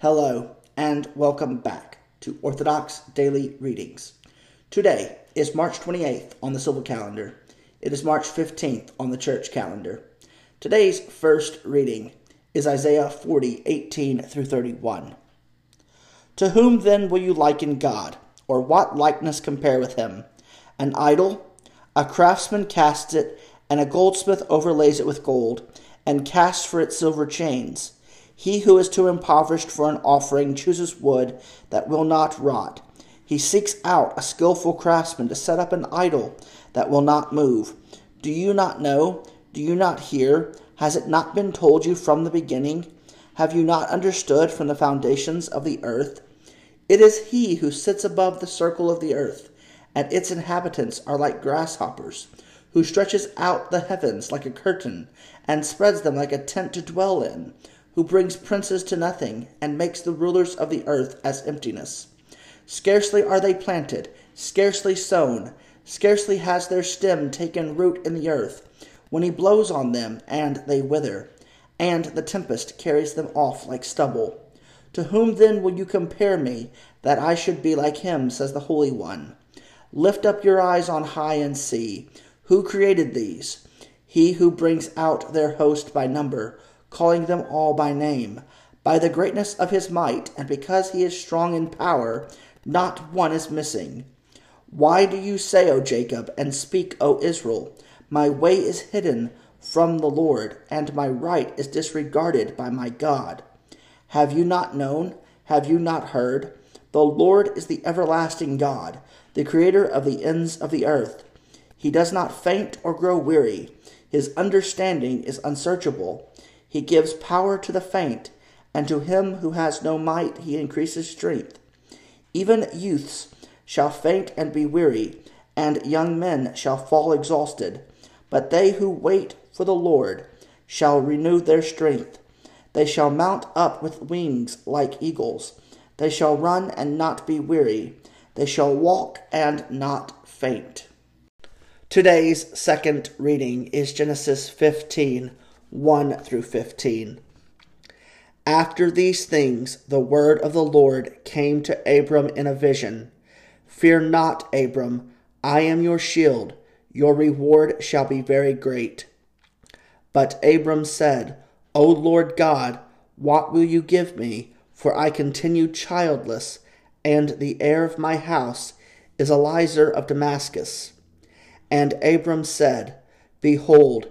Hello, and welcome back to Orthodox Daily Readings. Today is March 28th on the civil calendar. It is March 15th on the church calendar. Today's first reading is Isaiah 40, 18 through 31. To whom then will you liken God, or what likeness compare with him? An idol? A craftsman casts it, and a goldsmith overlays it with gold, and casts for it silver chains. He who is too impoverished for an offering chooses wood that will not rot. He seeks out a skilful craftsman to set up an idol that will not move. Do you not know? Do you not hear? Has it not been told you from the beginning? Have you not understood from the foundations of the earth? It is he who sits above the circle of the earth, and its inhabitants are like grasshoppers, who stretches out the heavens like a curtain, and spreads them like a tent to dwell in who brings princes to nothing, and makes the rulers of the earth as emptiness. Scarcely are they planted, scarcely sown, scarcely has their stem taken root in the earth, when he blows on them, and they wither, and the tempest carries them off like stubble. To whom then will you compare me, that I should be like him, says the Holy One? Lift up your eyes on high and see. Who created these? He who brings out their host by number calling them all by name. By the greatness of his might, and because he is strong in power, not one is missing. Why do you say, O Jacob, and speak, O Israel, My way is hidden from the Lord, and my right is disregarded by my God? Have you not known? Have you not heard? The Lord is the everlasting God, the creator of the ends of the earth. He does not faint or grow weary. His understanding is unsearchable. He gives power to the faint, and to him who has no might he increases strength. Even youths shall faint and be weary, and young men shall fall exhausted. But they who wait for the Lord shall renew their strength. They shall mount up with wings like eagles. They shall run and not be weary. They shall walk and not faint. Today's second reading is Genesis 15 1 through 15. After these things, the word of the Lord came to Abram in a vision Fear not, Abram, I am your shield, your reward shall be very great. But Abram said, O Lord God, what will you give me? For I continue childless, and the heir of my house is Eliezer of Damascus. And Abram said, Behold,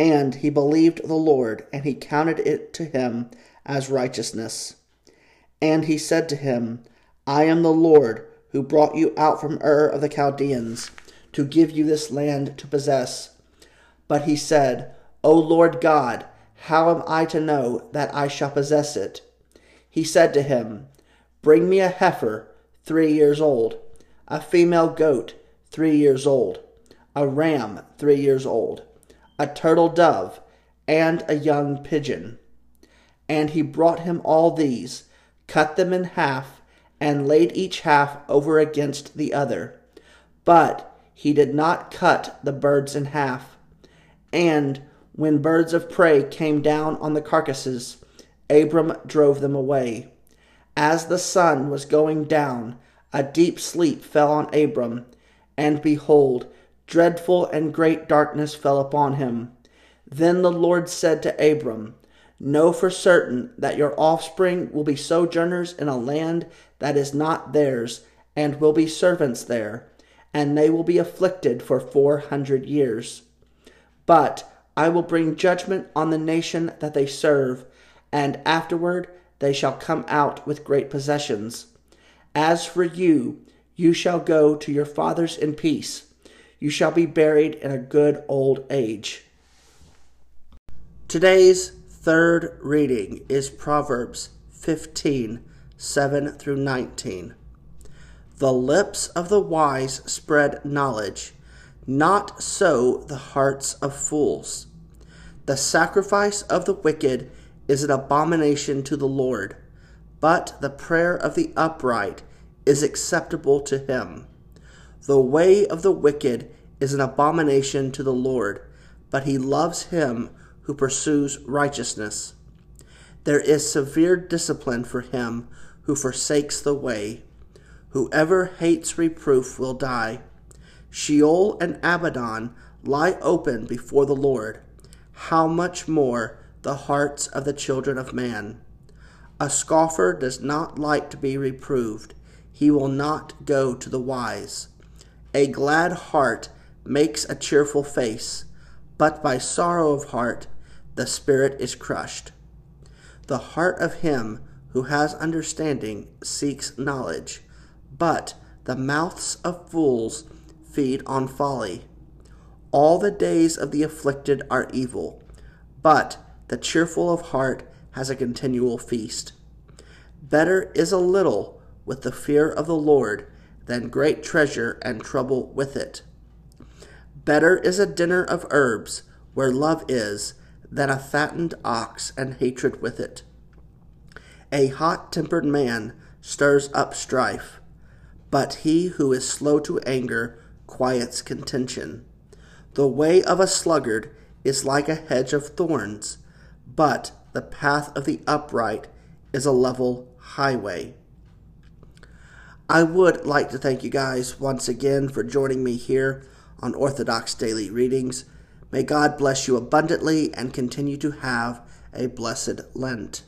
And he believed the Lord, and he counted it to him as righteousness. And he said to him, I am the Lord who brought you out from Ur of the Chaldeans to give you this land to possess. But he said, O Lord God, how am I to know that I shall possess it? He said to him, Bring me a heifer three years old, a female goat three years old, a ram three years old a turtle dove, and a young pigeon. And he brought him all these, cut them in half, and laid each half over against the other. But he did not cut the birds in half. And when birds of prey came down on the carcasses, Abram drove them away. As the sun was going down, a deep sleep fell on Abram, and behold, dreadful and great darkness fell upon him. Then the Lord said to Abram, Know for certain that your offspring will be sojourners in a land that is not theirs, and will be servants there, and they will be afflicted for four hundred years. But I will bring judgment on the nation that they serve, and afterward they shall come out with great possessions. As for you, you shall go to your fathers in peace you shall be buried in a good old age. Today's third reading is Proverbs 15 7 through 19. The lips of the wise spread knowledge, not so the hearts of fools. The sacrifice of the wicked is an abomination to the Lord, but the prayer of the upright is acceptable to him. The way of the wicked is an abomination to the Lord, but he loves him who pursues righteousness. There is severe discipline for him who forsakes the way. Whoever hates reproof will die. Sheol and Abaddon lie open before the Lord. How much more the hearts of the children of man? A scoffer does not like to be reproved. He will not go to the wise. A glad heart makes a cheerful face, but by sorrow of heart the spirit is crushed. The heart of him who has understanding seeks knowledge, but the mouths of fools feed on folly. All the days of the afflicted are evil, but the cheerful of heart has a continual feast. Better is a little with the fear of the Lord than great treasure and trouble with it. Better is a dinner of herbs where love is than a fattened ox and hatred with it. A hot tempered man stirs up strife, but he who is slow to anger quiets contention. The way of a sluggard is like a hedge of thorns, but the path of the upright is a level highway. I would like to thank you guys once again for joining me here on Orthodox Daily Readings. May God bless you abundantly and continue to have a blessed Lent.